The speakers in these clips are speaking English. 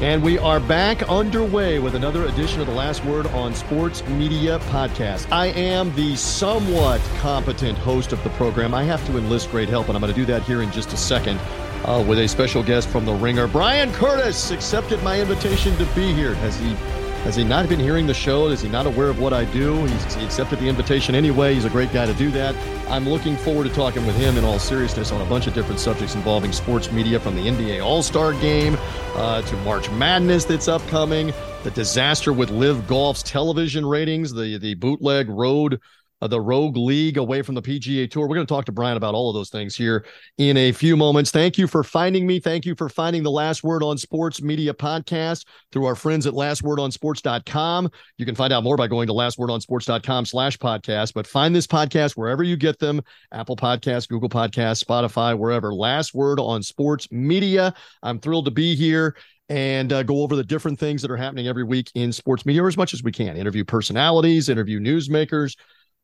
And we are back underway with another edition of the Last Word on Sports Media Podcast. I am the somewhat competent host of the program. I have to enlist great help, and I'm going to do that here in just a second uh, with a special guest from The Ringer. Bryan Curtis accepted my invitation to be here. Has he has he not been hearing the show? Is he not aware of what I do? He's, he accepted the invitation anyway. He's a great guy to do that. I'm looking forward to talking with him in all seriousness on a bunch of different subjects involving sports media from the NBA All Star game uh, to March Madness that's upcoming, the disaster with Live Golf's television ratings, the, the bootleg road uh, the Rogue League away from the PGA Tour. We're going to talk to Brian about all of those things here in a few moments. Thank you for finding me. Thank you for finding the Last Word on Sports Media podcast through our friends at lastwordonsports.com. You can find out more by going to lastwordonsports.com slash podcast, but find this podcast wherever you get them, Apple Podcasts, Google Podcasts, Spotify, wherever. Last Word on Sports Media. I'm thrilled to be here and uh, go over the different things that are happening every week in sports media or as much as we can. Interview personalities, interview newsmakers,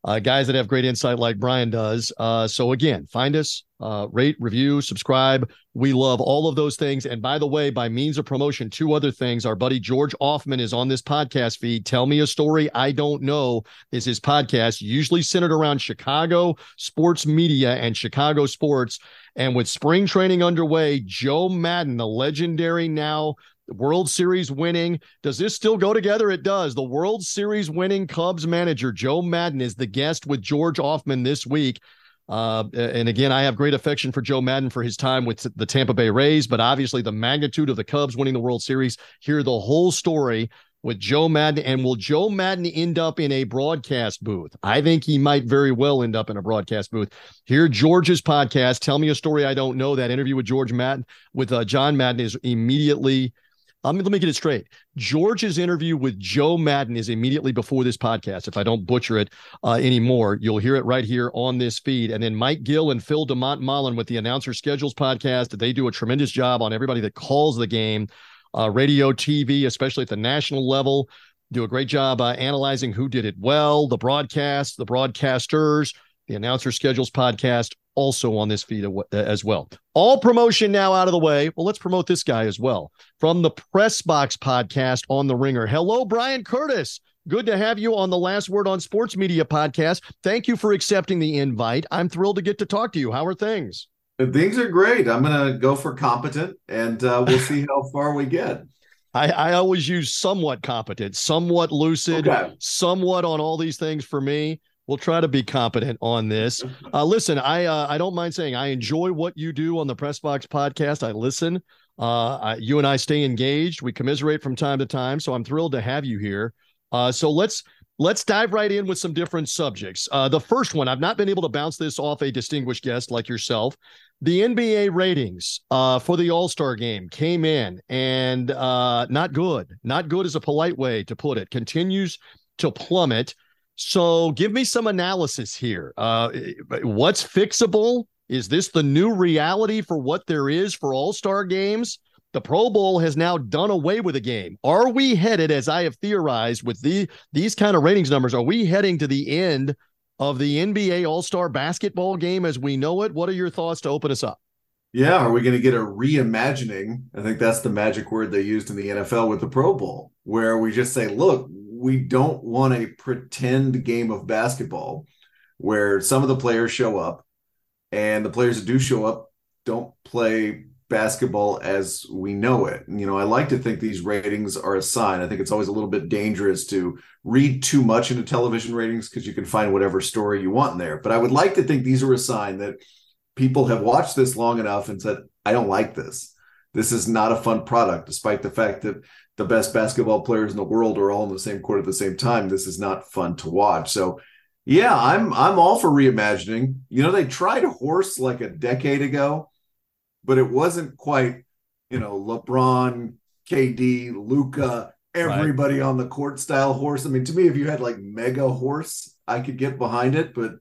uh, guys that have great insight like Brian does. Uh, so again, find us, uh, rate, review, subscribe. We love all of those things. And by the way, by means of promotion, two other things. Our buddy George Ofman is on this podcast feed. Tell me a story I don't know is his podcast, usually centered around Chicago sports media and Chicago sports. And with spring training underway, Joe Maddon, the legendary now World Series winning. Does this still go together? It does. The World Series winning Cubs manager, Joe Maddon is the guest with George Ofman this week. Uh, and again, I have great affection for Joe Maddon for his time with the Tampa Bay Rays, but obviously the magnitude of the Cubs winning the World Series. Hear the whole story with Joe Maddon. And will Joe Maddon end up in a broadcast booth? I think he might very well end up in a broadcast booth. Hear George's podcast. Tell me a story I don't know. That interview with George Madden, with uh, John Madden, is immediately um, let me get it straight. George's interview with Joe Maddon is immediately before this podcast. If I don't butcher it uh, anymore, you'll hear it right here on this feed. And then Mike Gill and Phil DeMont Mullen with the Announcer Schedules podcast. They do a tremendous job on everybody that calls the game, uh, radio, TV, especially at the national level. Do a great job uh, analyzing who did it well, the broadcast, the broadcasters, the Announcer Schedules podcast, also on this feed as well. All promotion now out of the way. Well, let's promote this guy as well from the Press Box podcast on the Ringer. Hello, Bryan Curtis. Good to have you on the Last Word on Sports Media podcast. Thank you for accepting the invite. I'm thrilled to get to talk to you. How are things? Things are great. I'm going to go for competent, and uh, we'll see how far we get. I, I, always use somewhat competent, somewhat lucid, okay. somewhat on all these things for me. We'll try to be competent on this. Uh, listen, I uh, I don't mind saying I enjoy what you do on the Press Box podcast. I listen. Uh, I, you and I stay engaged. We commiserate from time to time. So I'm thrilled to have you here. Uh, so let's let's dive right in with some different subjects. Uh, the first one, I've not been able to bounce this off a distinguished guest like yourself. The NBA ratings uh, for the All Star game came in and uh, not good. Not good is a polite way to put it. Continues to plummet. So give me some analysis here. Uh, what's fixable? Is this the new reality for what there is for all star games? The Pro Bowl has now done away with a game. Are we headed, as I have theorized, with the these kind of ratings numbers? Are we heading to the end of the NBA All Star basketball game as we know it? What are your thoughts to open us up? Yeah, are we going to get a reimagining? I think that's the magic word they used in the NFL with the Pro Bowl, where we just say, look, we don't want a pretend game of basketball where some of the players show up and the players that do show up don't play basketball as we know it. You know, I like to think these ratings are a sign. I think it's always a little bit dangerous to read too much into television ratings because you can find whatever story you want in there. But I would like to think these are a sign that people have watched this long enough and said, I don't like this. This is not a fun product, despite the fact that the best basketball players in the world are all in the same court at the same time. This is not fun to watch. So yeah, I'm I'm all for reimagining. You know, they tried a horse like a decade ago but it wasn't quite, you know, LeBron, KD, Luka, everybody right. on the court style horse. I mean, to me, if you had like mega horse, I could get behind it, but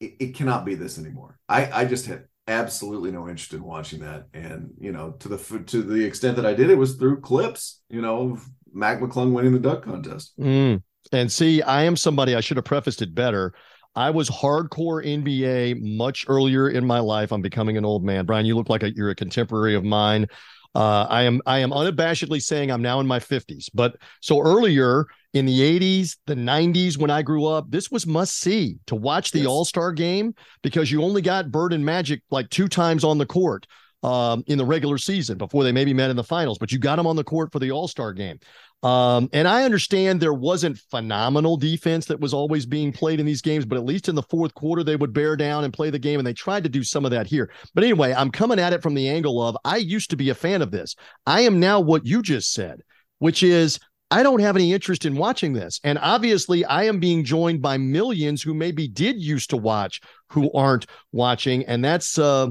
it, it cannot be this anymore. I, I just had absolutely no interest in watching that. And, you know, to the to the extent that I did, it was through clips, you know, Mac McClung winning the dunk contest. Mm. And see, I am somebody I should have prefaced it better. I was hardcore NBA much earlier in my life. I'm becoming an old man. Brian, you look like a, you're a contemporary of mine. Uh, I am I am unabashedly saying I'm now in my 50s. But so earlier in the 80s, the 90s, when I grew up, this was must see to watch the yes. All Star game because you only got Bird and Magic like two times on the court um, in the regular season before they maybe met in the finals, but you got them on the court for the All Star game. Um, and I understand there wasn't phenomenal defense that was always being played in these games, but at least in the fourth quarter, they would bear down and play the game. And they tried to do some of that here. But anyway, I'm coming at it from the angle of I used to be a fan of this. I am now what you just said, which is I don't have any interest in watching this. And obviously, I am being joined by millions who maybe did used to watch who aren't watching. And that's, uh,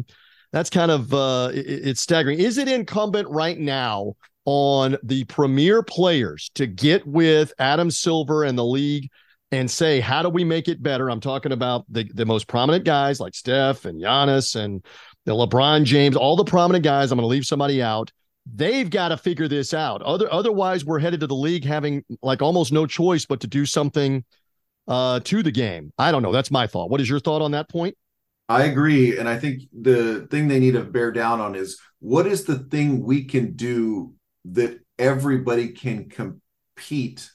that's kind of uh, it, it's staggering. Is it incumbent right now on the premier players to get with Adam Silver and the league and say, how do we make it better? I'm talking about the, the most prominent guys like Steph and Giannis and the LeBron James, all the prominent guys. I'm going to leave somebody out. They've got to figure this out. Other, otherwise, we're headed to the league having like almost no choice but to do something uh, to the game. I don't know. That's my thought. What is your thought on that point? I agree. And I think the thing they need to bear down on is what is the thing we can do that everybody can compete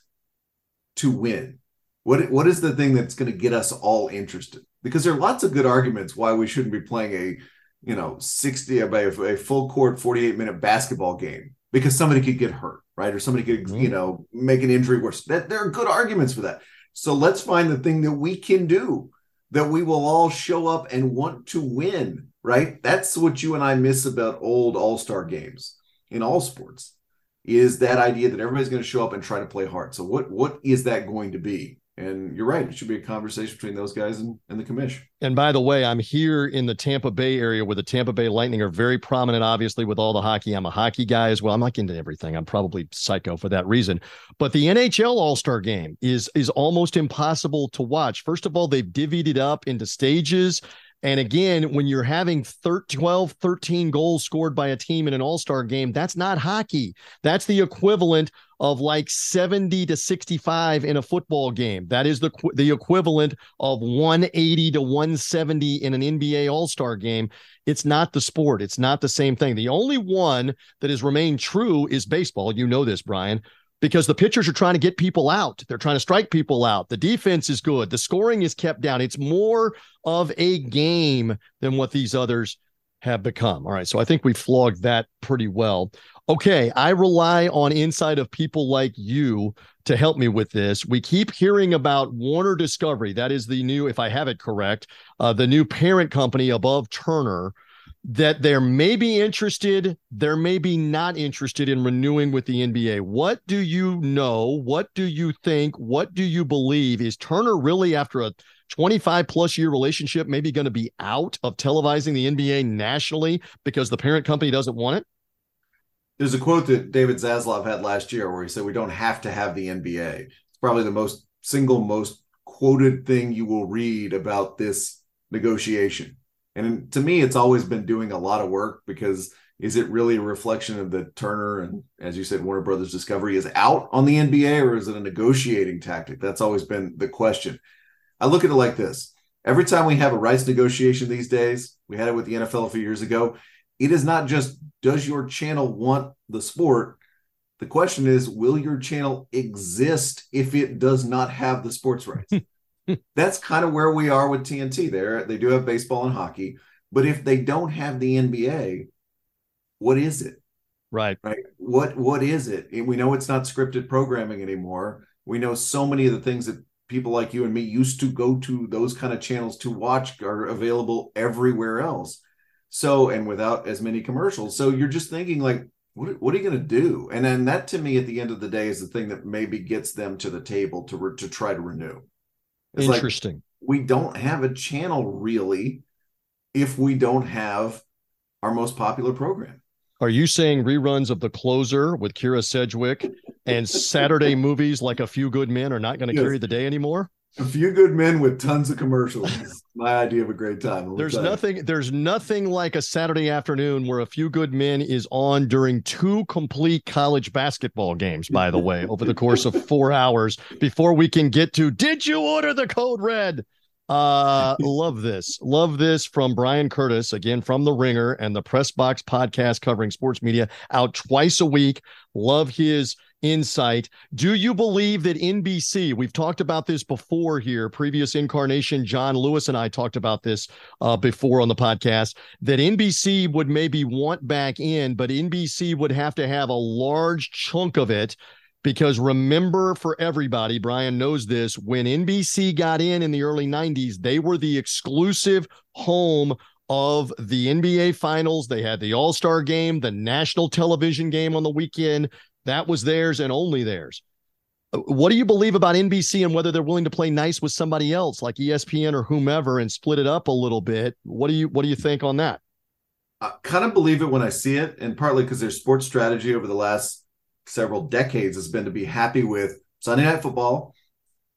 to win? What, what is the thing that's going to get us all interested? Because there are lots of good arguments why we shouldn't be playing a, you know, 60, a, a full court, 48 minute basketball game because somebody could get hurt, right? Or somebody could, mm-hmm. you know, make an injury worse. That, there are good arguments for that. So let's find the thing that we can do that we will all show up and want to win, right? That's what you and I miss about old all-star games in all sports is that idea that everybody's going to show up and try to play hard. So what what is that going to be? And you're right. It should be a conversation between those guys and, and the commission. And by the way, I'm here in the Tampa Bay area where the Tampa Bay Lightning are very prominent, obviously, with all the hockey. I'm a hockey guy as well. I'm like into everything. I'm probably psycho for that reason. But the NHL All Star game is is almost impossible to watch. First of all, they've divvied it up into stages. And again, when you're having 13, 12, 13 goals scored by a team in an all star game, that's not hockey. That's the equivalent of like 70 to 65 in a football game. That is the, the equivalent of 180 to 170 in an NBA all star game. It's not the sport, it's not the same thing. The only one that has remained true is baseball. You know this, Brian because the pitchers are trying to get people out. They're trying to strike people out. The defense is good. The scoring is kept down. It's more of a game than what these others have become. All right. So I think we flogged that pretty well. Okay. I rely on insight of people like you to help me with this. We keep hearing about Warner Discovery. That is the new, if I have it correct, uh, the new parent company above Turner that they're maybe interested, they're maybe not interested in renewing with the NBA. What do you know? What do you think? What do you believe? Is Turner really, after a 25 plus year relationship, maybe going to be out of televising the NBA nationally because the parent company doesn't want it? There's a quote that David Zaslav had last year where he said, We don't have to have the NBA. It's probably the most single most quoted thing you will read about this negotiation and to me, it's always been doing a lot of work because is it really a reflection of the Turner and, as you said, Warner Brothers Discovery is out on the NBA or is it a negotiating tactic? That's always been the question. I look at it like this every time we have a rights negotiation these days, we had it with the NFL a few years ago. It is not just does your channel want the sport? The question is, will your channel exist if it does not have the sports rights? that's kind of where we are with TNT. There, they do have baseball and hockey, but if they don't have the NBA, what is it? Right. Right. What what is it? We know it's not scripted programming anymore. We know so many of the things that people like you and me used to go to those kind of channels to watch are available everywhere else. So and without as many commercials. So you're just thinking like what, what are you going to do? And then that to me at the end of the day is the thing that maybe gets them to the table to re, to try to renew. It's Interesting. Like, we don't have a channel really if we don't have our most popular program. Are you saying reruns of The Closer with Kyra Sedgwick and Saturday movies like A Few Good Men are not going to yes. carry the day anymore? A few good men with tons of commercials. my idea of a great time. There's nothing. There's nothing like a Saturday afternoon where a few good men is on during two complete college basketball games. By the way, over the course of four hours before we can get to. Did you order the code red? Uh, love this. Love this from Bryan Curtis, again from The Ringer and the Press Box podcast covering sports media out twice a week. Love his insight. Do you believe that NBC, we've talked about this before here, previous incarnation, John Lewis and I talked about this uh, before on the podcast, that NBC would maybe want back in, but NBC would have to have a large chunk of it because remember for everybody, Brian knows this, when NBC got in in the early 90s, they were the exclusive home of the NBA finals. They had the All Star game, the national television game on the weekend. That was theirs and only theirs. What do you believe about NBC and whether they're willing to play nice with somebody else like ESPN or whomever and split it up a little bit? What do you what do you think on that? I kind of believe it when I see it, and partly because their sports strategy over the last several decades has been to be happy with Sunday night football,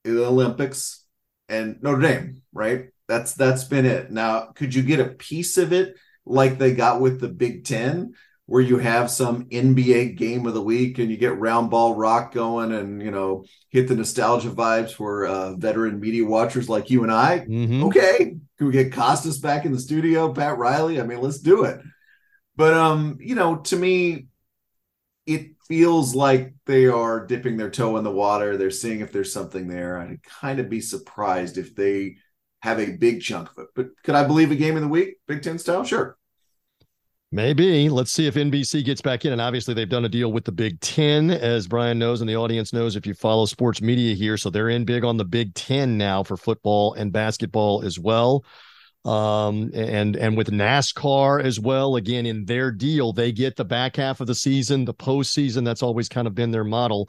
the Olympics, and Notre Dame, right? That's that's been it. Now, could you get a piece of it like they got with the Big Ten, where you have some NBA game of the week and you get round ball rock going and you know hit the nostalgia vibes for uh, veteran media watchers like you and I? Mm-hmm. Okay, can we get Costas back in the studio, Pat Riley? I mean, let's do it. But um, you know, to me, it feels like they are dipping their toe in the water. They're seeing if there's something there. I'd kind of be surprised if they have a big chunk of it. But could I believe a game of the week, Big Ten style? Sure. Maybe. Let's see if NBC gets back in. And obviously, they've done a deal with the Big Ten, as Brian knows, and the audience knows if you follow sports media here. So they're in big on the Big Ten now for football and basketball as well um, and and with NASCAR as well. Again, in their deal, they get the back half of the season, the postseason. That's always kind of been their model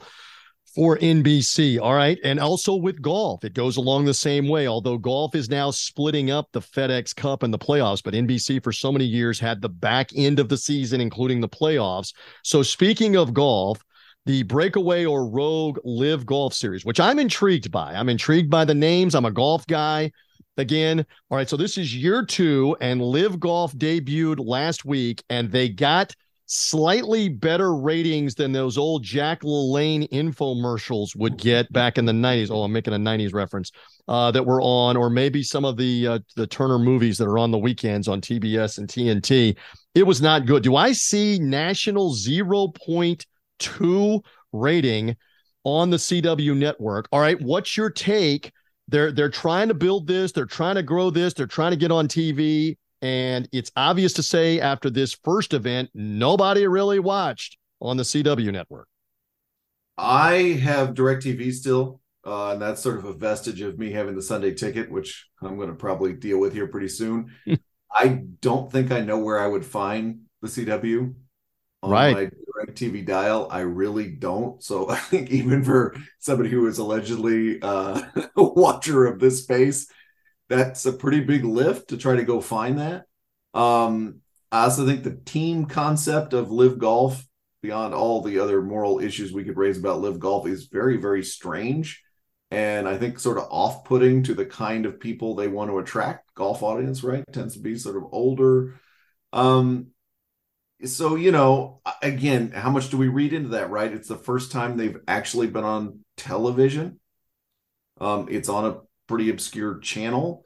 for NBC. All right. And also with golf, it goes along the same way, although golf is now splitting up the FedEx Cup and the playoffs. But NBC for so many years had the back end of the season, including the playoffs. So speaking of golf, the breakaway or rogue live golf series, which I'm intrigued by. I'm intrigued by the names. I'm a golf guy again. All right, so this is year two, and live Golf debuted last week, and they got slightly better ratings than those old Jack LaLanne infomercials would get back in the 90s. Oh, I'm making a 90s reference uh, that were on, or maybe some of the uh, the Turner movies that are on the weekends on TBS and TNT. It was not good. Do I see national 0.2 rating on the CW network? All right, what's your take they're they're trying to build this, they're trying to grow this, they're trying to get on TV. And it's obvious to say after this first event, nobody really watched on the CW network. I have DirecTV still, uh, and that's sort of a vestige of me having the Sunday ticket, which I'm going to probably deal with here pretty soon. I don't think I know where I would find the CW on right. my DirecTV dial. I really don't. So I think even for somebody who is allegedly uh, a watcher of this space, that's a pretty big lift to try to go find that. Um, I also think the team concept of live golf, beyond all the other moral issues we could raise about live golf, is very, very strange. And I think sort of off putting to the kind of people they want to attract. Golf audience, right? Tends to be sort of older. Um, so you know again how much do we read into that right it's the first time they've actually been on television um it's on a pretty obscure channel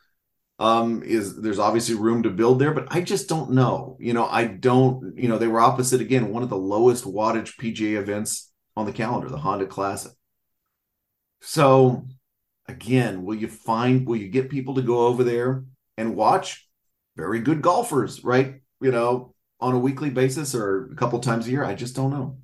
um is there's obviously room to build there but i just don't know you know i don't you know they were opposite again one of the lowest wattage pga events on the calendar the honda classic so again will you find will you get people to go over there and watch very good golfers right you know on a weekly basis or a couple times a year? I just don't know.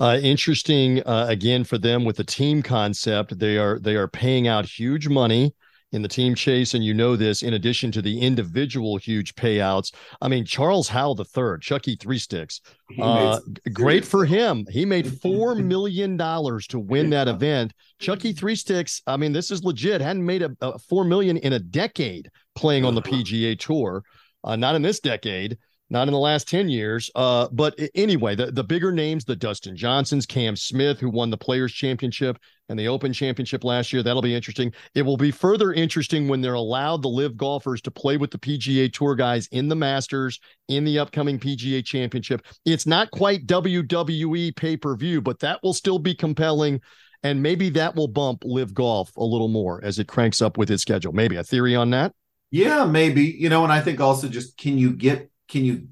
Uh, interesting uh, again for them with the team concept. They are they are paying out huge money in the team chase, and you know this. In addition to the individual huge payouts, I mean Charles Howell the third, Chucky Three Sticks, uh, great for him. He made four million dollars to win that event. Chucky Three Sticks, I mean this is legit. Hadn't made a, a four million in a decade playing on the. PGA Tour. Uh, not in this decade not in the last 10 years. Uh, but anyway, the, the bigger names, the Dustin Johnsons, Cam Smith, who won the Players Championship and the Open Championship last year, that'll be interesting. It will be further interesting when they're allowed the live golfers to play with the PGA Tour guys in the Masters, in the upcoming PGA Championship. It's not quite WWE pay per view, but that will still be compelling. And maybe that will bump live golf a little more as it cranks up with its schedule. Maybe a theory on that? Yeah, maybe. You know, and I think also just can you get can you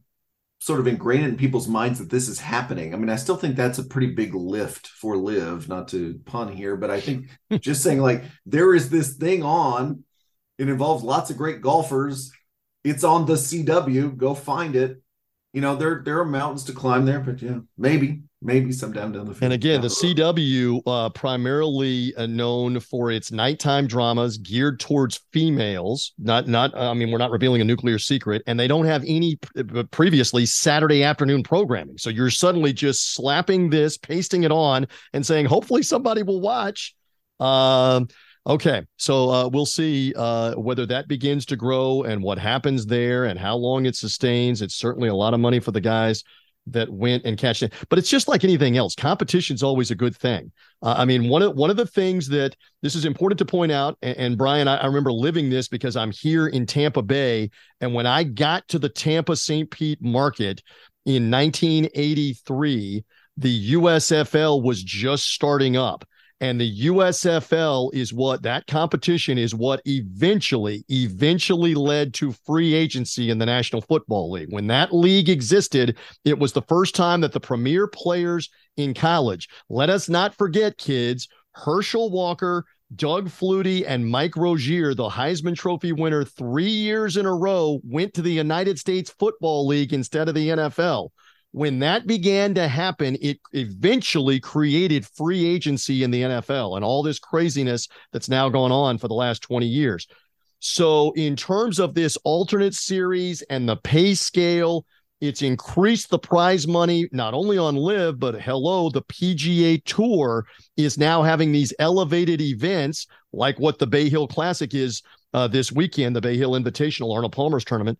sort of ingrain it in people's minds that this is happening? I mean, I still think that's a pretty big lift for live, not to pun here, but I think just saying like there is this thing on, it involves lots of great golfers. It's on the CW. Go find it. You know, there there are mountains to climb there, but yeah, maybe maybe sometime down the field. And again, the CW uh, primarily uh, known for its nighttime dramas geared towards females. Not not I mean, we're not revealing a nuclear secret, and they don't have any previously Saturday afternoon programming. So you're suddenly just slapping this, pasting it on, and saying, hopefully somebody will watch. Um, Okay, so uh, we'll see uh, whether that begins to grow and what happens there and how long it sustains. It's certainly a lot of money for the guys that went and catch it. But it's just like anything else. Competition's always a good thing. Uh, I mean, one of one of the things that this is important to point out, and, and Brian, I, I, remember living this because I'm here in Tampa Bay, and when I got to the Tampa St. Pete market in 1983, the USFL was just starting up. And the USFL is what that competition is what eventually, eventually led to free agency in the National Football League. When that league existed, it was the first time that the premier players in college, let us not forget, kids, Herschel Walker, Doug Flutie, and Mike Rozier, the Heisman Trophy winner three years in a row, went to the United States Football League instead of the NFL when that began to happen, it eventually created free agency in the NFL and all this craziness that's now gone on for the last 20 years. So, in terms of this alternate series and the pay scale, it's increased the prize money not only on live but hello, the PGA Tour is now having these elevated events like what the Bay Hill Classic is uh, this weekend, the Bay Hill Invitational, Arnold Palmer's tournament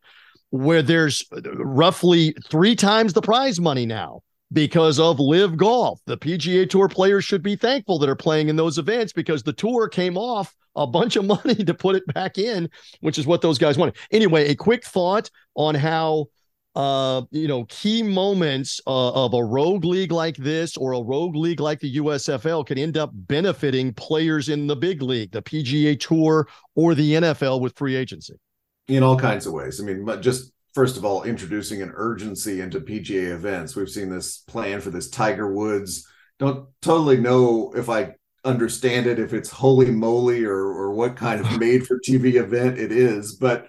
where there's roughly three times the prize money now because of live golf. The PGA Tour players should be thankful that are playing in those events because the tour came off a bunch of money to put it back in, which is what those guys wanted. Anyway, a quick thought on how uh, you know, key moments uh, of a rogue league like this or a rogue league like the USFL could end up benefiting players in the big league, the PGA Tour or the NFL with free agency in all kinds of ways. I mean, just first of all, introducing an urgency into PGA events. We've seen this plan for this Tiger Woods. Don't totally know if I understand it, if it's holy moly or or what kind of made for TV event it is, but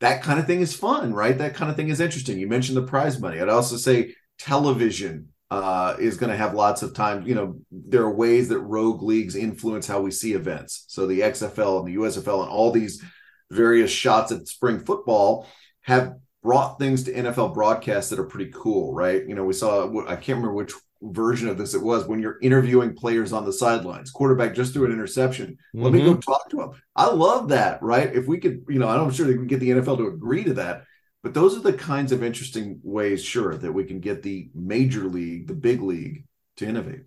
that kind of thing is fun, right? That kind of thing is interesting. You mentioned the prize money. I'd also say television uh, is going to have lots of time. You know, there are ways that rogue leagues influence how we see events. So the XFL and the USFL and all these various shots at spring football have brought things to NFL broadcasts that are pretty cool, right? You know, we saw, I can't remember which version of this it was when you're interviewing players on the sidelines. Quarterback just threw an interception. Mm-hmm. Let me go mm-hmm. talk to him. I love that, right? If we could, you know, I'm sure they can get the NFL to agree to that. But those are the kinds of interesting ways, sure, that we can get the major league, the big league to innovate.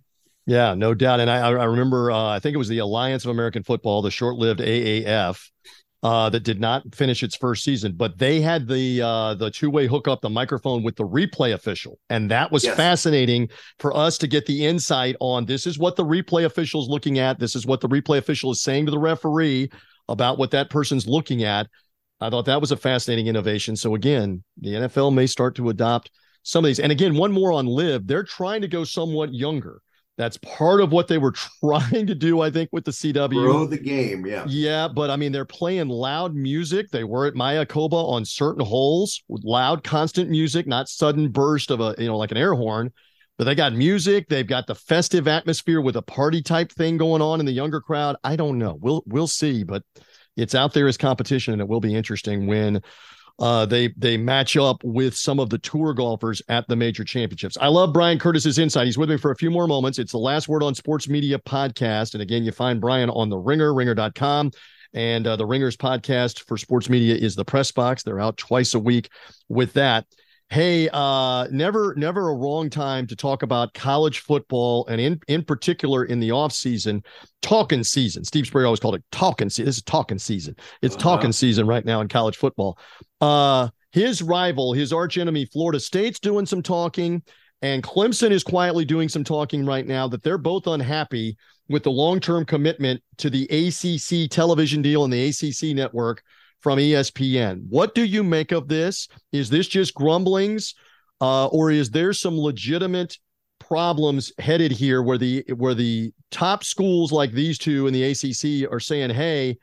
Yeah, no doubt. And I, I remember, uh, I think it was the Alliance of American Football, the short lived AAF uh, that did not finish its first season, but they had the uh, the two way hookup, the microphone with the replay official, and that was yes. fascinating for us to get the insight on. This is what the replay official is looking at. This is what the replay official is saying to the referee about what that person's looking at. I thought that was a fascinating innovation. So again, the NFL may start to adopt some of these. And again, one more on live. They're trying to go somewhat younger. That's part of what they were trying to do, I think, with the CW. Grow the game, yeah. Yeah, but I mean, they're playing loud music. They were at Mayakoba on certain holes with loud, constant music, not sudden burst of a, you know, like an air horn. But they got music. They've got the festive atmosphere with a party type thing going on in the younger crowd. I don't know. We'll we'll see, but it's out there as competition, and it will be interesting when uh, they they match up with some of the tour golfers at the major championships. I love Bryan Curtis's insight. He's with me for a few more moments. It's the last word on sports media podcast. And again, you find Brian on the ringer, ringer.com. And uh, the Ringers podcast for sports media is the press box. They're out twice a week with that. Hey, uh, never, never a wrong time to talk about college football, and in in particular in the off season, talking season. Steve Spurrier always called it talking season. This is talking season. It's uh-huh. talking season right now in college football. Uh, his rival, his archenemy, Florida State's doing some talking, and Clemson is quietly doing some talking right now. That they're both unhappy with the long term commitment to the ACC television deal and the ACC network from ESPN. What do you make of this? Is this just grumblings, uh, or is there some legitimate problems headed here where the where the top schools like these two in the ACC are saying, "Hey,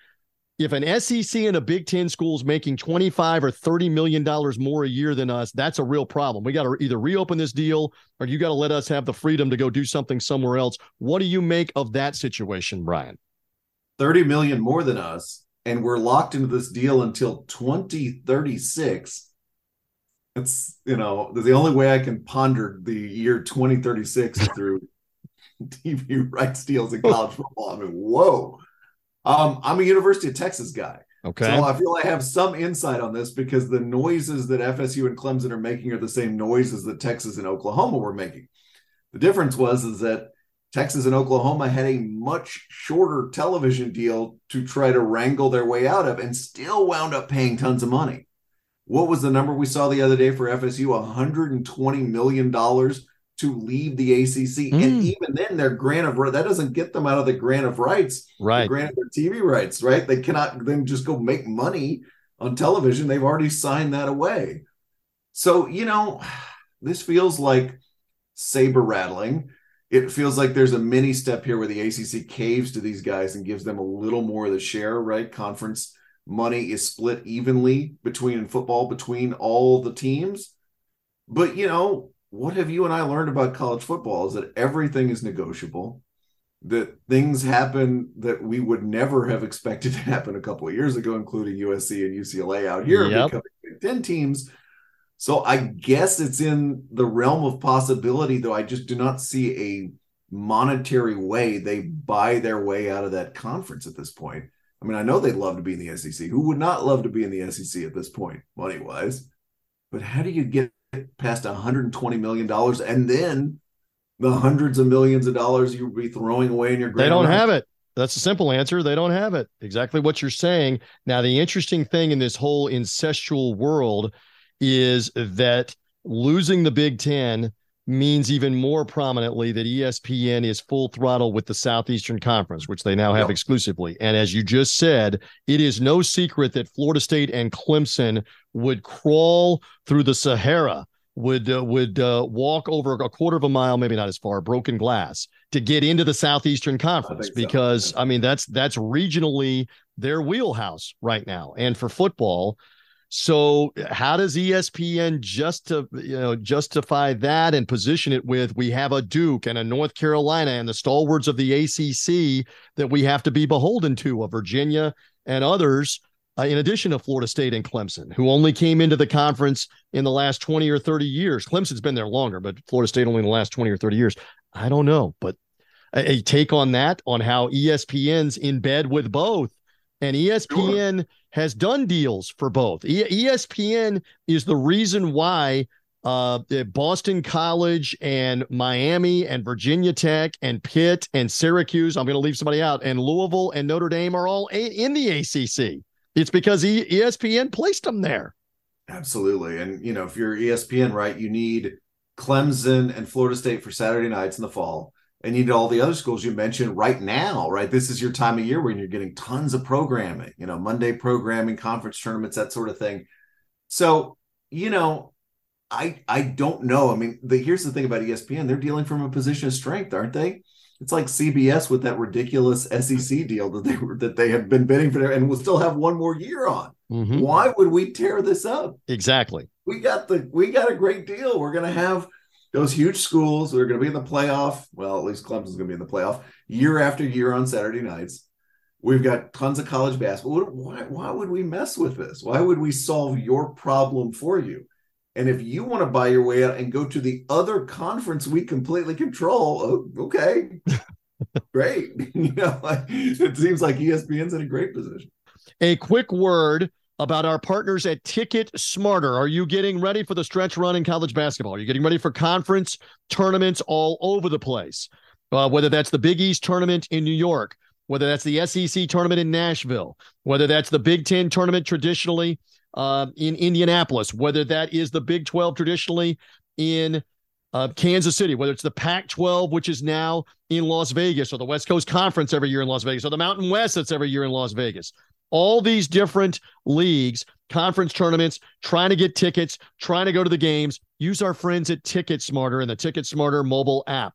if an SEC and a Big Ten school is making 25 or 30 million dollars more a year than us, that's a real problem. We got to either reopen this deal or you got to let us have the freedom to go do something somewhere else. What do you make of that situation, Brian? 30 million more than us and we're locked into this deal until 2036 it's you know the only way i can ponder the year 2036 through tv rights deals in college football i mean whoa um, i'm a university of texas guy okay so i feel i have some insight on this because the noises that fsu and clemson are making are the same noises that texas and oklahoma were making the difference was is that Texas and Oklahoma had a much shorter television deal to try to wrangle their way out of and still wound up paying tons of money. What was the number we saw the other day for FSU? $120 million to leave the ACC. Mm. And even then, their grant of that doesn't get them out of the grant of rights, right? The grant of their TV rights, right? They cannot then just go make money on television. They've already signed that away. So, you know, this feels like saber rattling it feels like there's a mini step here where the ACC caves to these guys and gives them a little more of the share, right? Conference money is split evenly between football between all the teams. But, you know, what have you and I learned about college football is that everything is negotiable, that things happen that we would never have expected to happen a couple of years ago, including USC and UCLA out here yep. becoming Big Ten teams so I guess it's in the realm of possibility, though I just do not see a monetary way they buy their way out of that conference at this point. I mean, I know they'd love to be in the SEC. Who would not love to be in the SEC at this point, money wise? But how do you get past $120 million and then the hundreds of millions of dollars you would be throwing away in your They don't have it. That's a simple answer. They don't have it. Exactly what you're saying. Now, the interesting thing in this whole incestual world is that losing the Big Ten means even more prominently that ESPN is full throttle with the Southeastern Conference, which they now have yep. exclusively. And as you just said, it is no secret that Florida State and Clemson would crawl through the Sahara, would uh, would uh, walk over a quarter of a mile, maybe not as far, broken glass, to get into the Southeastern Conference. I because so. I mean that's that's regionally their wheelhouse right now, and for football so how does ESPN just to you know justify that and position it with we have a Duke and a North Carolina and the stalwarts of the ACC that we have to be beholden to, a Virginia and others, uh, in addition to Florida State and Clemson, who only came into the conference in the last 20 or 30 years. Clemson's been there longer, but Florida State only in the last 20 or 30 years. I don't know, but a, a take on that on how ESPN's in bed with both and ESPN sure. has done deals for both. E- ESPN is the reason why uh, Boston College and Miami and Virginia Tech and Pitt and Syracuse, I'm going to leave somebody out, and Louisville and Notre Dame are all a- in the ACC. It's because ESPN placed them there. Absolutely. And, you know, if you're ESPN, right, you need Clemson and Florida State for Saturday nights in the fall and you need all the other schools you mentioned right now, right? This is your time of year when you're getting tons of programming, you know, Monday programming, conference tournaments, that sort of thing. So, you know, I I don't know. I mean, the, here's the thing about ESPN: they're dealing from a position of strength, aren't they? It's like CBS with that ridiculous SEC deal that they were that they have been bidding for, there, and we'll still have one more year on. Mm-hmm. Why would we tear this up? Exactly. We got the we got a great deal. We're going to have those huge schools. They're going to be in the playoff. Well, at least Clemson's going to be in the playoff year after year on Saturday nights. We've got tons of college basketball. Why, why would we mess with this? Why would we solve your problem for you? And if you want to buy your way out and go to the other conference we completely control, oh, okay, great. you know, it seems like ESPN's in a great position. A quick word about our partners at Ticket Smarter. Are you getting ready for the stretch run in college basketball? Are you getting ready for conference tournaments all over the place? Uh, whether that's the Big East tournament in New York, whether that's the SEC tournament in Nashville, whether that's the Big Ten tournament traditionally uh, in Indianapolis, whether that is the Big 12 traditionally in uh, Kansas City, whether it's the Pac 12, which is now in Las Vegas, or the West Coast Conference every year in Las Vegas, or the Mountain West that's every year in Las Vegas. All these different leagues, conference tournaments, trying to get tickets, trying to go to the games. Use our friends at Ticket Smarter and the Ticket Smarter mobile app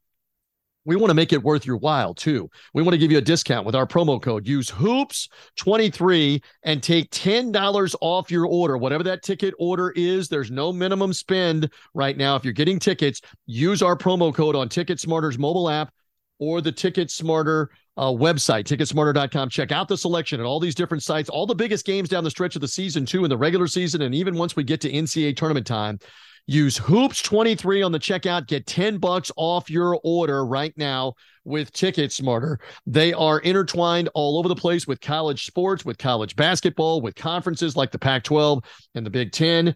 we want to make it worth your while too. We want to give you a discount with our promo code. Use hoops23 and take $10 off your order. Whatever that ticket order is, there's no minimum spend right now. If you're getting tickets, use our promo code on Ticket Smarter's mobile app or the Ticket Smarter uh, website, ticketsmarter.com. Check out the selection at all these different sites, all the biggest games down the stretch of the season, too, in the regular season. And even once we get to NCAA tournament time, Use hoops23 on the checkout. Get 10 bucks off your order right now with Ticket Smarter. They are intertwined all over the place with college sports, with college basketball, with conferences like the Pac 12 and the Big Ten.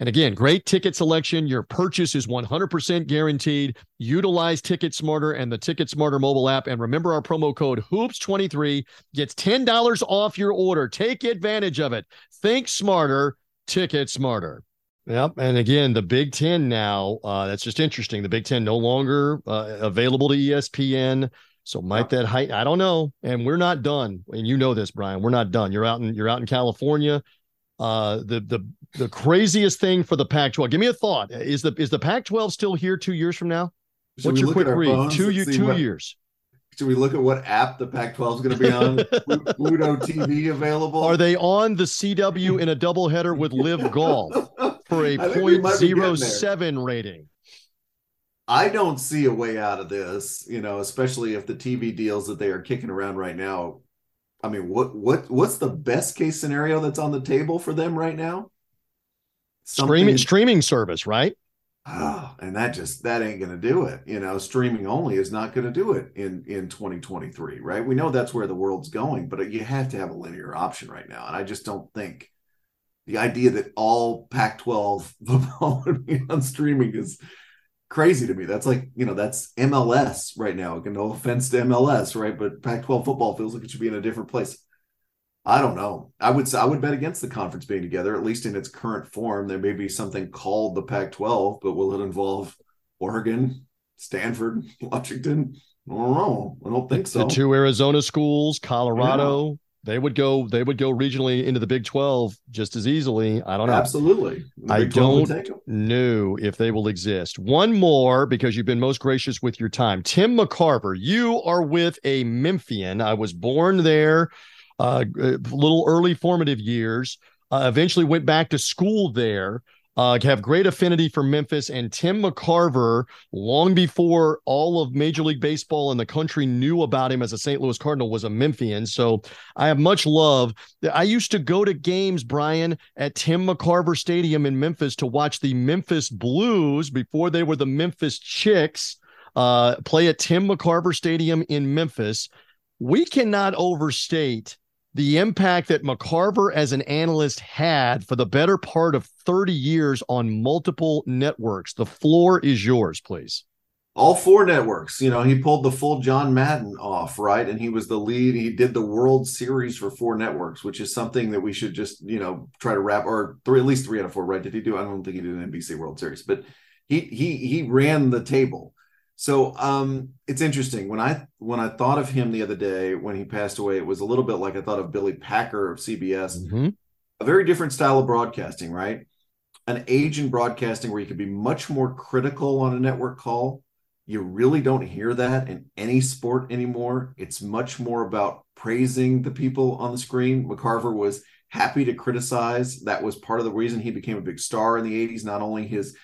And again, great ticket selection. Your purchase is 100% guaranteed. Utilize Ticket Smarter and the Ticket Smarter mobile app. And remember our promo code HOOPS23 gets $10 off your order. Take advantage of it. Think smarter, Ticket Smarter. Yep. And again, the Big Ten now, uh, that's just interesting. The Big Ten no longer uh, available to ESPN. So might that height? I don't know. And we're not done. And you know this, Brian. We're not done. You're out in you're out in California. Uh, the the the craziest thing for the Pac-12. Give me a thought. Is the is the Pac-12 still here two years from now? Should What's your quick read? Two you two what, years. Should we look at what app the Pac-12 is going to be on? Pluto TV available. Are they on the CW in a doubleheader with Live Golf? for a 0.07 rating. I don't see a way out of this, you know, especially if the TV deals that they are kicking around right now. I mean, what what what's the best case scenario that's on the table for them right now? Something... Streaming streaming service, right? Oh, and that just that ain't going to do it. You know, streaming only is not going to do it in in 2023, right? We know that's where the world's going, but you have to have a linear option right now, and I just don't think the idea that all Pac-12 football would be on streaming is crazy to me. That's like you know that's MLS right now. Again, No offense to MLS, right? But Pac-12 football feels like it should be in a different place. I don't know. I would I would bet against the conference being together, at least in its current form. There may be something called the Pac-12, but will it involve Oregon, Stanford, Washington? I don't know. I don't think so. The two Arizona schools, Colorado, they would go they would go regionally into the Big 12 just as easily. I don't know. Absolutely. I don't know if they will exist. One more because you've been most gracious with your time. Tim McCarver, you are with a Memphian. I was born there, uh, a little early formative years. Uh, eventually went back to school there uh, have great affinity for Memphis. And Tim McCarver, long before all of Major League Baseball in the country knew about him as a St. Louis Cardinal, was a Memphian. So I have much love. I used to go to games, Brian, at Tim McCarver Stadium in Memphis to watch the Memphis Blues before they were the Memphis Chicks uh, play at Tim McCarver Stadium in Memphis. We cannot overstate the impact that McCarver as an analyst had for the better part of 30 years on multiple networks. The floor is yours, please. All four networks. You know, he pulled the full John Madden off, right? And he was the lead. He did the World Series for four networks, which is something that we should just, you know, try to wrap or three, at least three out of four, right? Did he do? I don't think he did an NBC World Series, but he he he ran the table so um, it's interesting when I when I thought of him the other day when he passed away, it was a little bit like I thought of Billy Packer of CBS. Mm-hmm. A very different style of broadcasting, right? an age in broadcasting where you could be much more critical on a network call. You really don't hear that in any sport anymore. It's much more about praising the people on the screen. McCarver was happy to criticize. That was part of the reason he became a big star in the 80s, not only his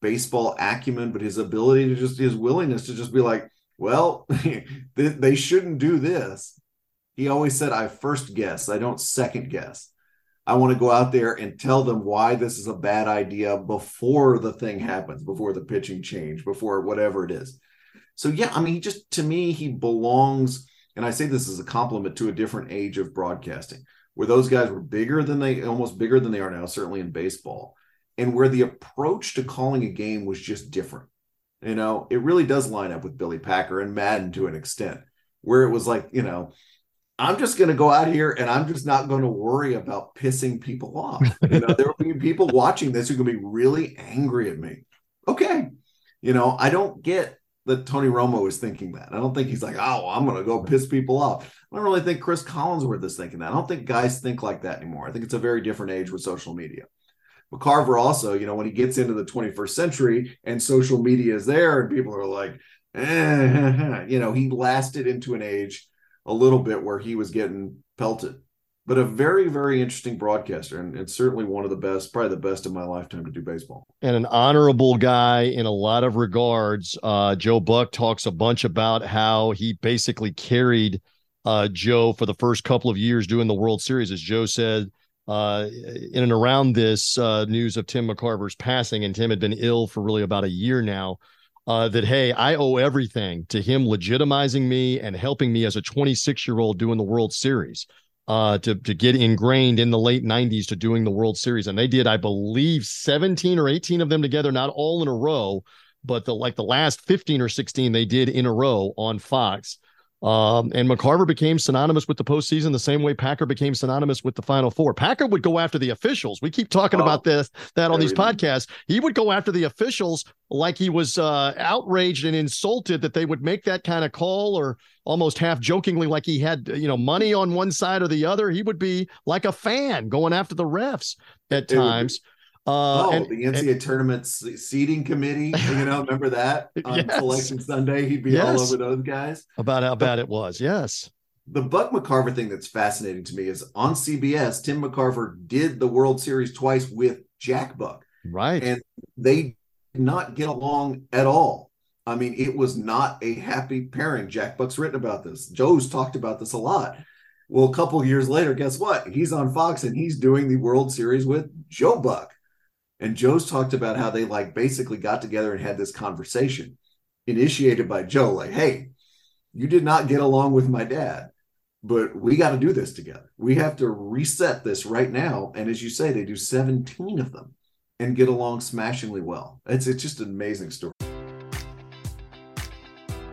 baseball acumen, but his ability to just his willingness to just be like, well, they shouldn't do this. He always said, I first guess, I don't second guess. I want to go out there and tell them why this is a bad idea before the thing happens, before the pitching change, before whatever it is. So, yeah, I mean, he just to me, he belongs. And I say this as a compliment to a different age of broadcasting where those guys were bigger than they almost bigger than they are now, certainly in baseball, and where the approach to calling a game was just different. You know, it really does line up with Billy Packer and Madden to an extent, where it was like, you know, I'm just going to go out here and I'm just not going to worry about pissing people off. You know, there will be people watching this who can be really angry at me. Okay. You know, I don't get that Tony Romo is thinking that. I don't think he's like, oh, I'm going to go piss people off. I don't really think Cris Collinsworth is thinking that. I don't think guys think like that anymore. I think it's a very different age with social media. McCarver also, you know, when he gets into the 21st century and social media is there and people are like, eh, you know, he lasted into an age a little bit where he was getting pelted. But a very, very interesting broadcaster, and, and certainly one of the best, probably the best in my lifetime to do baseball. And an honorable guy in a lot of regards. Uh, Joe Buck talks a bunch about how he basically carried – uh, Joe for the first couple of years doing the World Series. As Joe said, uh, in and around this uh, news of Tim McCarver's passing, and Tim had been ill for really about a year now. Uh, that hey, I owe everything to him legitimizing me and helping me as a 26 year old doing the World Series. Uh, to to get ingrained in the late 90s to doing the World Series, and they did, I believe, 17 or 18 of them together, not all in a row, but the like the last 15 or 16 they did in a row on Fox. Um, and McCarver became synonymous with the postseason the same way Packer became synonymous with the Final Four. Packer would go after the officials. We keep talking oh, about this that on these podcasts. He would go after the officials like he was uh, outraged and insulted that they would make that kind of call, or almost half jokingly like he had you know money on one side or the other. He would be like a fan going after the refs at times. Uh, oh, and, the NCAA and, tournament seeding committee. You know, remember that on yes. Selection Sunday? He'd be yes. all over those guys about how bad it was. Yes. The Buck McCarver thing that's fascinating to me is on CBS, Tim McCarver did the World Series twice with Jack Buck. Right. And they did not get along at all. I mean, it was not a happy pairing. Jack Buck's written about this. Joe's talked about this a lot. Well, a couple years later, guess what? He's on Fox and he's doing the World Series with Joe Buck. And Joe's talked about how they like basically got together and had this conversation initiated by Joe, like, hey, you did not get along with my dad, but we got to do this together. We have to reset this right now. And as you say, they do 17 of them and get along smashingly well. It's it's just an amazing story.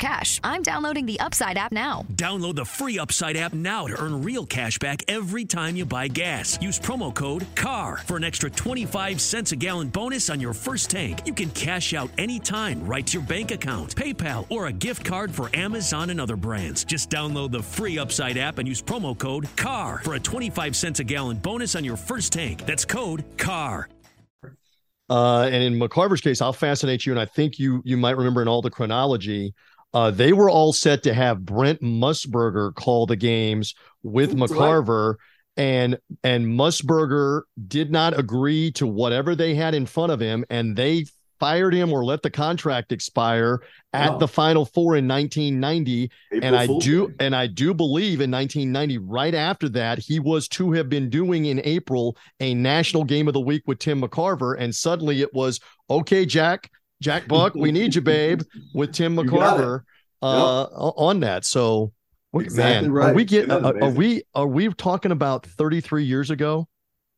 cash. I'm downloading the Upside app now. Download the free Upside app now to earn real cash back every time you buy gas. Use promo code CAR for an extra 25 cents a gallon bonus on your first tank. You can cash out anytime right to your bank account, PayPal, or a gift card for Amazon and other brands. Just download the free Upside app and use promo code CAR for a 25 cents a gallon bonus on your first tank. That's code CAR. Uh, and in McCarver's case, I'll fascinate you, and I think you you might remember in all the chronology, uh, they were all set to have Brent Musburger call the games with McCarver, and and Musburger did not agree to whatever they had in front of him, and they fired him or let the contract expire at Wow. the Final Four in 1990. April and I Fool's do Day. and I do believe in 1990, right after that, he was to have been doing in April a national game of the week with Tim McCarver, and suddenly it was okay, Jack, Jack Buck, we need you, babe, with Tim You got it. McCarver uh, on that. So. Exactly man, are we get? Are, are we? Are we talking about 33 years ago?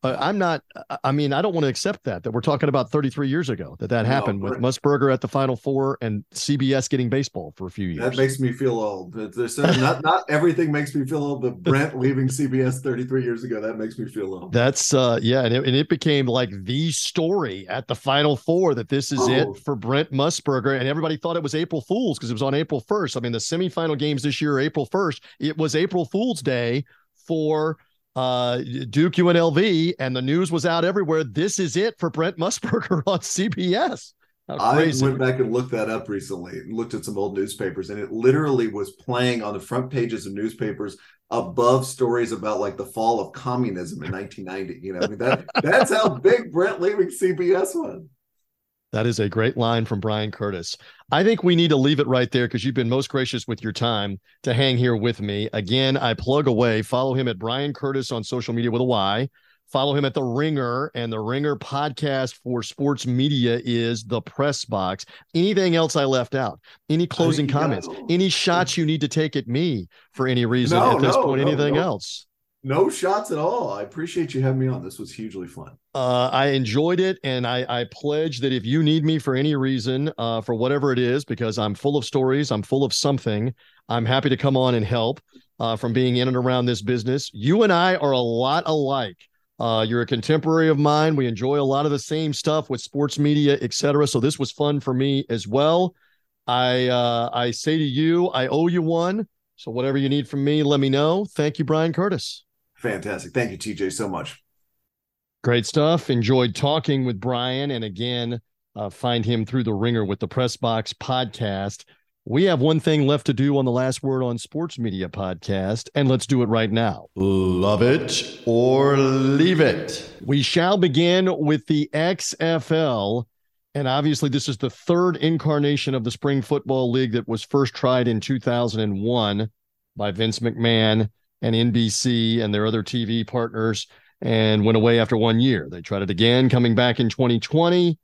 Uh, I'm not. I- mean, I don't want to accept that. That we're talking about 33 years ago that that No, happened with. Musburger at the Final Four and CBS getting baseball for a few years. That makes me feel old. There's not not everything makes me feel old, but Brent leaving CBS 33 years ago that makes me feel old. That's uh yeah, and it, and it became like the story at the Final Four that this is Oh. it for Brent Musburger, and everybody thought it was April Fools because it was on April first. I mean, the semifinal games this year are April first. It was April Fool's Day for uh Duke UNLV, and the news was out everywhere. This is it for Brent Musburger on CBS. I went back and looked that up recently and looked at some old newspapers, and it literally was playing on the front pages of newspapers above stories about like the fall of communism in 1990. You know, I mean that that's how big Brent leaving CBS was. That is a great line from Bryan Curtis. I think we need to leave it right there because you've been most gracious with your time to hang here with me. Again, I plug away. Follow him at Bryan Curtis on social media with a Y. Follow him at The Ringer, and The Ringer podcast for sports media is The Press Box. Anything else I left out? Any closing got comments? all. Any shots you need to take at me for any reason No, at this no, point? no, Anything no. else? No shots at all. I appreciate you having me on. This was hugely fun. Uh, I enjoyed it, and I, I pledge that if you need me for any reason, uh, for whatever it is, because I'm full of stories, I'm full of something, I'm happy to come on and help. Uh, from being in and around this business, you and I are a lot alike. Uh, you're a contemporary of mine. We enjoy a lot of the same stuff with sports media, et cetera. So this was fun for me as well. I uh, I say to you, I owe you one. So whatever you need from me, let me know. Thank you, Bryan Curtis. Fantastic. Thank you, TJ, so much. Great stuff. Enjoyed talking with Bryan. And again, uh, find him through the ringer with the Press Box podcast. We have one thing left to do on the Last Word on Sports Media podcast, and let's do it right now. Love it or leave it. We shall begin with the XFL. And obviously, this is the third incarnation of the Spring Football League that was first tried in 2001 by Vince McMahon and NBC and their other TV partners and went away after one year. They tried it again, coming back in 2020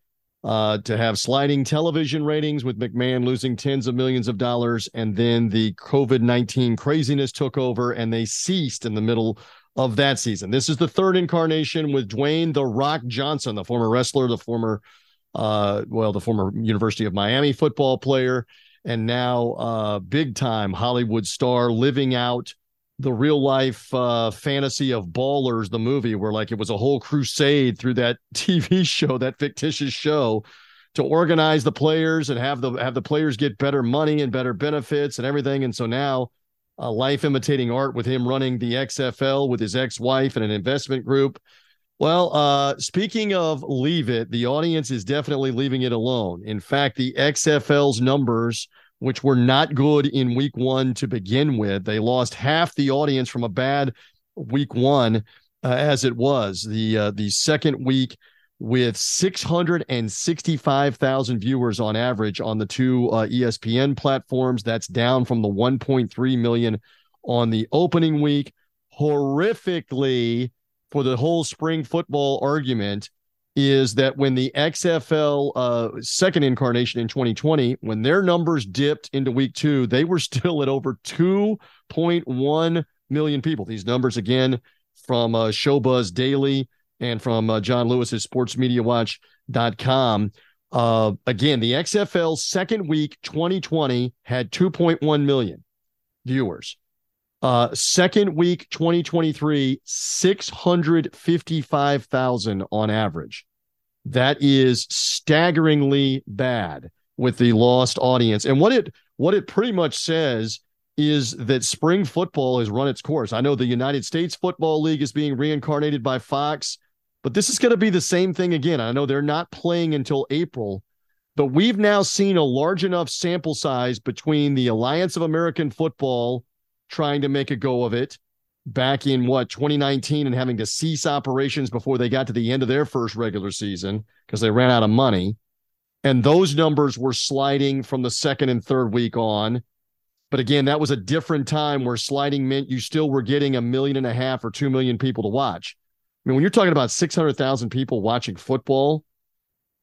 uh, to have sliding television ratings with McMahon losing tens of millions of dollars. And then the COVID 19 craziness took over and they ceased in the middle of that season. This is the third incarnation with Dwayne The Rock Johnson, the former wrestler, the former, uh, well, the former University of Miami football player, and now uh, big time Hollywood star living out the real life uh, fantasy of Ballers, the movie, where like it was a whole crusade through that TV show, that fictitious show, to organize the players and have the have the players get better money and better benefits and everything. And so now, uh, life imitating art with him running the XFL with his ex-wife and an investment group. Well, uh, speaking of leave it, the audience is definitely leaving it alone. In fact, the XFL's numbers which were not good in week one to begin with. They lost half the audience from a bad week one uh, as it was. The uh, the second week with 665,000 viewers on average on the two uh, ESPN platforms. That's down from the 1.3 million on the opening week. Horrifically, for the whole spring football argument, is that when the XFL uh, second incarnation in 2020, when their numbers dipped into week two, they were still at over 2.1 million people. These numbers, again, from uh, Showbuzz Daily and from uh, Jon Lewis's sportsmediawatch.com. Uh, again, the XFL second week 2020 had 2.1 million viewers. Uh, second week 2023, 655,000 on average. That is staggeringly bad with the lost audience. And what it what it pretty much says is that spring football has run its course. I know the United States Football League is being reincarnated by Fox, but this is going to be the same thing again. I know they're not playing until April, but we've now seen a large enough sample size between the Alliance of American Football trying to make a go of it back in what 2019 and having to cease operations before they got to the end of their first regular season because they ran out of money. And those numbers were sliding from the second and third week on. But again, that was a different time where sliding meant you still were getting a million and a half or two million people to watch. I mean, when you're talking about 600,000 people watching football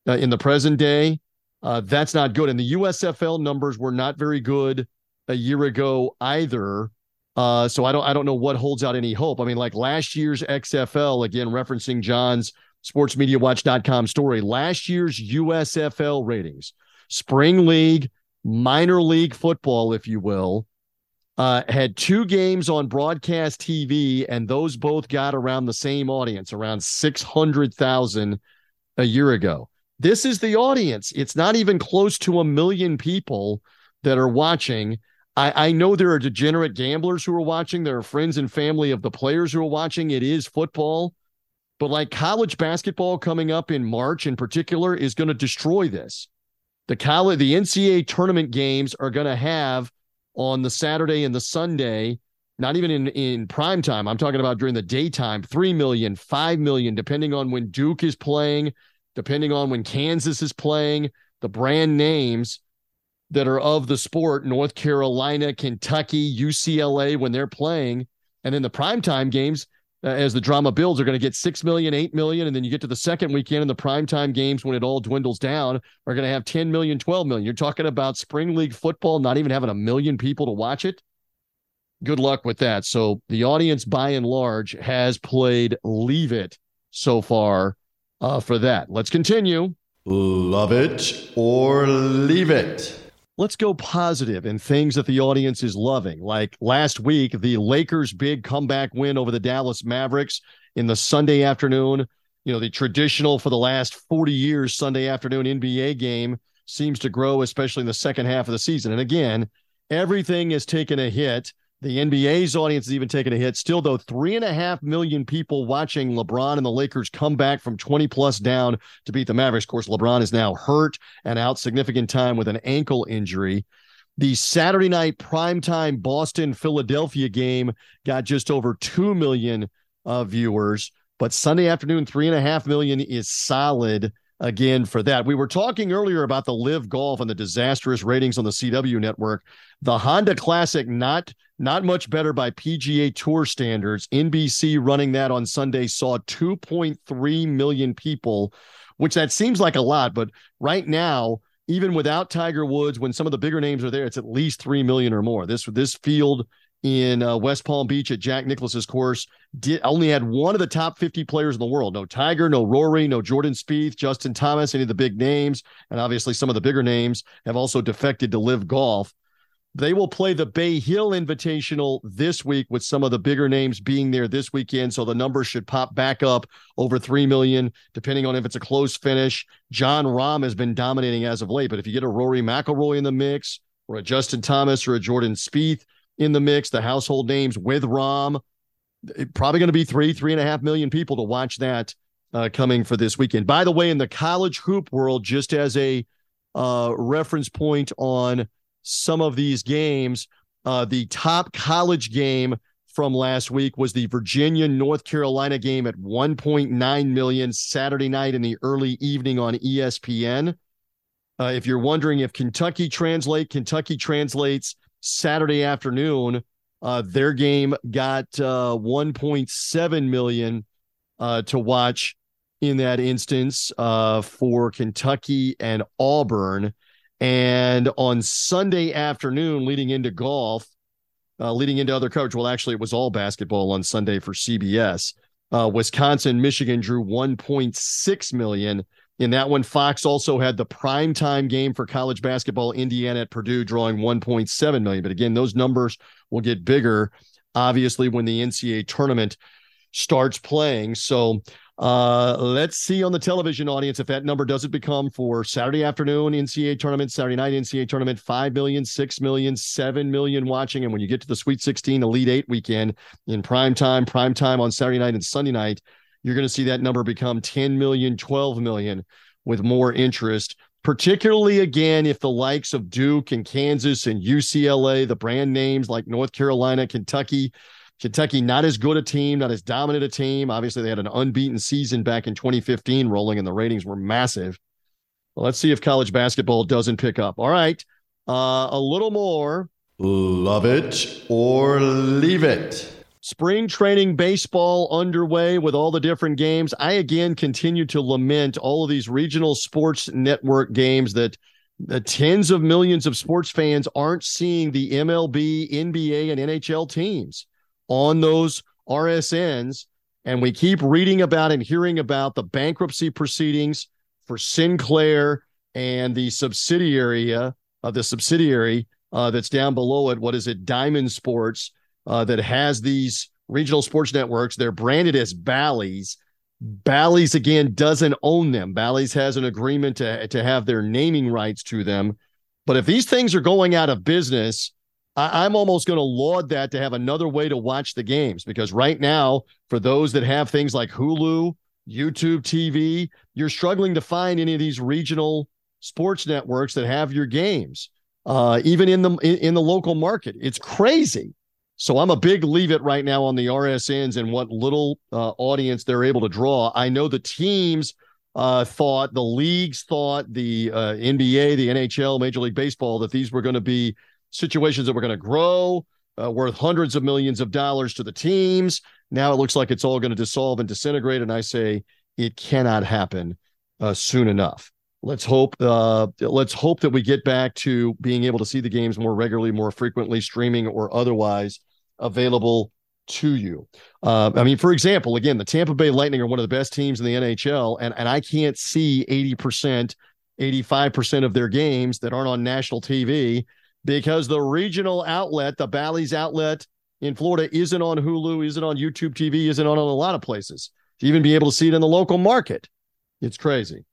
uh, in the present day, uh, that's not good. And the USFL numbers were not very good a year ago either. Uh, so I don't I don't know what holds out any hope. I mean, like last year's XFL, again, referencing Jon's sportsmediawatch.com story, last year's USFL ratings, spring league, minor league football, if you will, uh, had two games on broadcast TV, and those both got around the same audience, around 600,000 a year ago. This is the audience. It's not even close to a million people that are watching. I, I know there are degenerate gamblers who are watching. There are friends and family of the players who are watching. It is football. But like college basketball coming up in March in particular is going to destroy this. The college, the NCAA tournament games are going to have on the Saturday and the Sunday, not even in, in prime time. I'm talking about during the daytime, 3 million, 5 million, depending on when Duke is playing, depending on when Kansas is playing, the brand names that are of the sport North Carolina, Kentucky, UCLA when they're playing. And then the primetime games, uh, as the drama builds, are going to get 6 million, 8 million. And then you get to the second weekend and the primetime games when it all dwindles down are going to have 10 million, 12 million. You're talking about spring league football not even having a million people to watch it. Good luck with that. So the audience, by and large, has played leave it so far uh, for that. Let's continue. Love it or leave it let's go positive in things that the audience is loving. Like last week, the Lakers' big comeback win over the Dallas Mavericks in the Sunday afternoon. You know, the traditional for the last 40 years Sunday afternoon NBA game seems to grow, especially in the second half of the season. And again, everything has taken a hit the NBA's audience is even taking a hit. Still, though, three and a half million people watching LeBron and the Lakers come back from 20 plus down to beat the Mavericks. Of course, LeBron is now hurt and out significant time with an ankle injury. The Saturday night primetime Boston Philadelphia game got just over 2 million uh, viewers, but Sunday afternoon, three and a half million is solid again for that. We were talking earlier about the LIV Golf and the disastrous ratings on the CW network. The Honda Classic not not much better by PGA Tour standards. NBC running that on Sunday saw 2.3 million people, which that seems like a lot, but right now even without Tiger Woods, when some of the bigger names are there, it's at least three million or more. This this field in uh, West Palm Beach at Jack Nicklaus's course did only had one of the top 50 players in the world. No Tiger, no Rory, no Jordan Spieth, Justin Thomas, any of the big names, and obviously some of the bigger names have also defected to LIV Golf. They will play the Bay Hill Invitational this week with some of the bigger names being there this weekend. So the numbers should pop back up over 3 million, depending on if it's a close finish. Jon Rahm has been dominating as of late, but if you get a Rory McIlroy in the mix or a Justin Thomas or a Jordan Spieth, in the mix, the household names with Rahm. Probably going to be three, three and a half million people to watch that uh, coming for this weekend. By the way, in the college hoop world, just as a uh, reference point on some of these games, uh, the top college game from last week was the Virginia North Carolina game at 1.9 million Saturday night in the early evening on ESPN. Uh, if you're wondering if Kentucky translate, Kentucky translates Saturday afternoon. Uh, their game got uh, 1.7 million uh, to watch in that instance uh, for Kentucky and Auburn. And on Sunday afternoon, leading into golf, uh, leading into other coverage, well, actually, it was all basketball on Sunday for CBS. Uh, Wisconsin, Michigan drew 1.6 million. In that one, Fox also had the primetime game for college basketball, Indiana at Purdue, drawing 1.7 million. But again, those numbers will get bigger, obviously, when the NCAA tournament starts playing. So uh, let's see on the television audience if that number doesn't become for Saturday afternoon NCAA tournament, Saturday night NCAA tournament, 5 million, 6 million, 7 million watching. And when you get to the Sweet 16 Elite Eight weekend in prime time, prime time on Saturday night and Sunday night, you're going to see that number become 10 million, 12 million with more interest. Particularly again, if the likes of Duke and Kansas and UCLA, the brand names like North Carolina, Kentucky, Kentucky, not as good a team, not as dominant a team. Obviously, they had an unbeaten season back in 2015 rolling, and the ratings were massive. Well, let's see if college basketball doesn't pick up. All right. Uh, a little more. Love it or leave it. Spring training baseball underway with all the different games. I again continue to lament all of these regional sports network games that the tens of millions of sports fans aren't seeing the MLB, NBA, and NHL teams on those RSNs. And we keep reading about and hearing about the bankruptcy proceedings for Sinclair and the subsidiary of uh, the subsidiary uh, that's down below it. What is it? Diamond Sports uh, that has these regional sports networks. They're branded as Bally's. Bally's again doesn't own them. Bally's has an agreement to to have their naming rights to them. But if these things are going out of business, I, am almost going to laud that to have another way to watch the games because right now, for those that have things like Hulu, YouTube TV, you're struggling to find any of these regional sports networks that have your games, uh, even in the in, in the local market. It's crazy. So I'm a big leave it right now on the RSNs and what little uh, audience they're able to draw. I know the teams uh, thought, the leagues thought, the uh, NBA, the NHL, Major League Baseball, that these were going to be situations that were going to grow, uh, worth hundreds of millions of dollars to the teams. Now it looks like it's all going to dissolve and disintegrate. And I say it cannot happen uh, soon enough. Let's hope. Uh, let's hope that we get back to being able to see the games more regularly, more frequently, streaming or otherwise available to you. Uh, I mean, for example, again, the Tampa Bay Lightning are one of the best teams in the NHL, and and I can't see eighty percent, eighty five percent of their games that aren't on national TV because the regional outlet, the Bally's outlet in Florida, isn't on Hulu, isn't on YouTube TV, isn't on a lot of places to even be able to see it in the local market. It's crazy.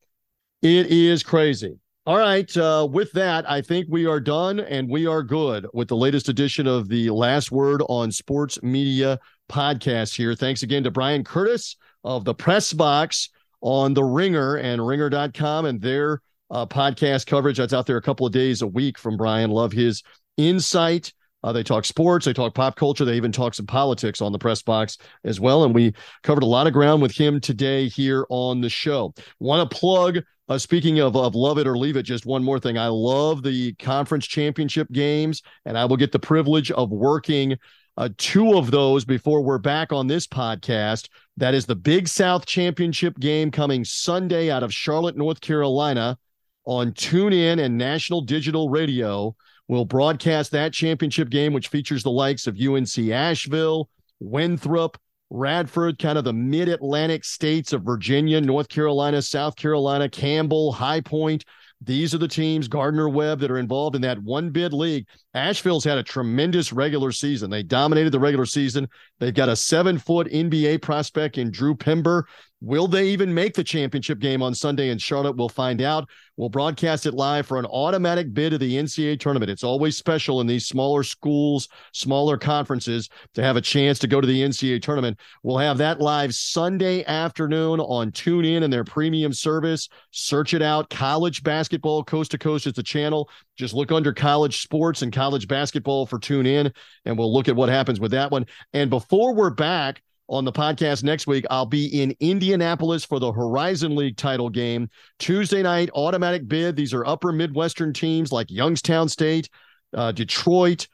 It is crazy. All right. Uh, with that, I think we are done and we are good with the latest edition of the Last Word on Sports Media podcast here. Thanks again to Bryan Curtis of the Press Box on the Ringer and ringer.com and their uh, podcast coverage that's out there a couple of days a week from Bryan. Love his insight. Uh, they talk sports, they talk pop culture, they even talk some politics on the press box as well. And we covered a lot of ground with him today here on the show. Want to plug, uh, speaking of, of love it or leave it, just one more thing. I love the conference championship games, and I will get the privilege of working uh, two of those before we're back on this podcast. That is the Big South Championship game coming Sunday out of Charlotte, North Carolina on TuneIn and National Digital Radio. We'll broadcast that championship game, which features the likes of UNC Asheville, Winthrop, Radford, kind of the mid Atlantic states of Virginia, North Carolina, South Carolina, Campbell, High Point. These are the teams, Gardner Webb, that are involved in that one bid league. Asheville's had a tremendous regular season. They dominated the regular season. They've got a seven foot NBA prospect in Drew Pember. Will they even make the championship game on Sunday in Charlotte? We'll find out. We'll broadcast it live for an automatic bid of the NCAA tournament. It's always special in these smaller schools, smaller conferences to have a chance to go to the NCAA tournament. We'll have that live Sunday afternoon on TuneIn and their premium service. Search it out. College basketball coast to coast is the channel. Just look under college sports and college basketball for TuneIn, and we'll look at what happens with that one. And before we're back, on the podcast next week. I'll be in Indianapolis for the Horizon League title game. Tuesday night, automatic bid. These are upper Midwestern teams like Youngstown State, uh, Detroit,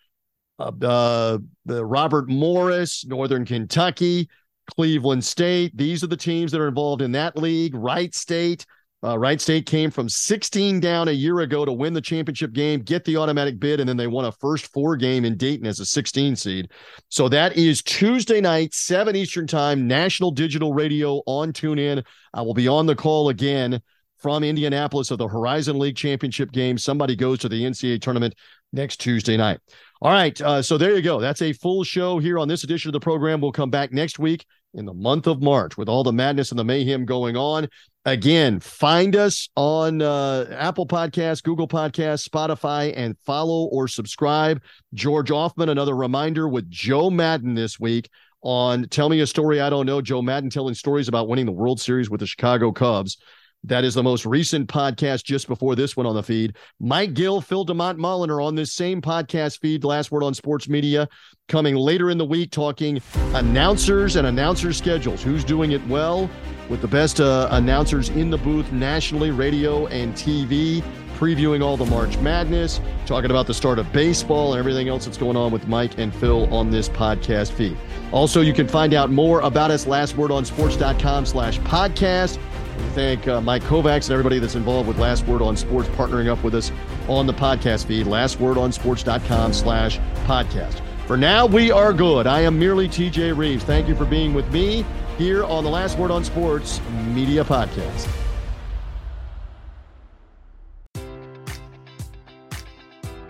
uh, uh, the Robert Morris, Northern Kentucky, Cleveland State. These are the teams that are involved in that league. Wright State, uh, Wright State came from 16 down a year ago to win the championship game, get the automatic bid, and then they won a first four game in Dayton as a 16 seed. So that is Tuesday night, 7 Eastern Time, National Digital Radio on TuneIn. I will be on the call again from Indianapolis of the Horizon League Championship game. Somebody goes to the NCAA tournament next Tuesday night. All right. Uh, so there you go. That's a full show here on this edition of the program. We'll come back next week in the month of March with all the madness and the mayhem going on. Again, find us on uh, Apple Podcasts, Google Podcasts, Spotify, and follow or subscribe. George Ofman, another reminder with Joe Maddon this week on Tell Me a Story I Don't Know. Joe Maddon telling stories about winning the World Series with the Chicago Cubs. That is the most recent podcast just before this one on the feed. Mike Gill, Phil DeMont Mullen are on this same podcast feed, Last Word on Sports Media, coming later in the week, talking announcers and announcer schedules. Who's doing it well with the best uh, announcers in the booth nationally, radio and TV, previewing all the March Madness, talking about the start of baseball and everything else that's going on with Mike and Phil on this podcast feed. Also, you can find out more about us, lastwordonsports.com slash podcast. Thank uh, Mike Kovacs and everybody that's involved with Last Word on Sports partnering up with us on the podcast feed, lastwordonsports.com slash podcast. For now, we are good. I am merely TJ Reeves. Thank you for being with me here on the Last Word on Sports Media Podcast.